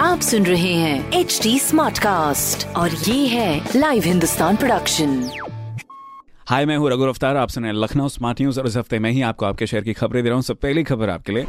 आप सुन रहे हैं एच डी स्मार्ट कास्ट और ये है लाइव हिंदुस्तान प्रोडक्शन हाय मैं हूँ रघु अफ्तार आप सुन रहे हैं लखनऊ स्मार्ट न्यूज़ और इस हफ़्ते मैं ही आपको आपके शहर की खबरें दे रहा हूँ। सब पहली खबर आपके लिए।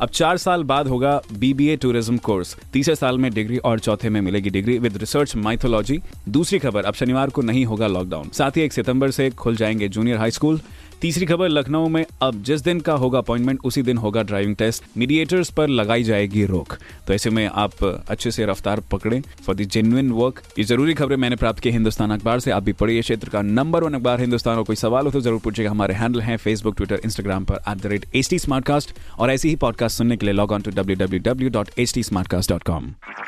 अब चार साल बाद होगा बीबीए टूरिज़्म कोर्स तीसरे साल में डिग्री और चौथे में मिलेगी डिग्री। विद रिसर्च माइथोलॉजी दूसरी खबर, अब शनिवार को नहीं होगा लॉकडाउन साथ ही एक सितंबर से खुल जाएँगे जूनियर हाई स्कूल तीसरी खबर लखनऊ में अब जिस दिन का होगा अपॉइंटमेंट, उसी दिन होगा ड्राइविंग टेस्ट। मीडिएटर्स पर लगाई जाएगी रोक। तो ऐसे में आप अच्छे से रफ्तार पकड़े फॉर द जेन्युइन वर्क ये ज़रूरी खबरें मैंने प्राप्त की हिंदुस्तान अखबार से। आप भी पढ़िए क्षेत्र का नंबर वन अखबार। हिंदुस्तान और कोई सवाल हो तो ज़रूर पूछेगा हमारे हैंडल हैं फेसबुक ट्विटर इंस्टाग्राम पर एट द रेट टी और ऐसी ही पॉडकास्ट सुनने के लिए log on to W W W dot H T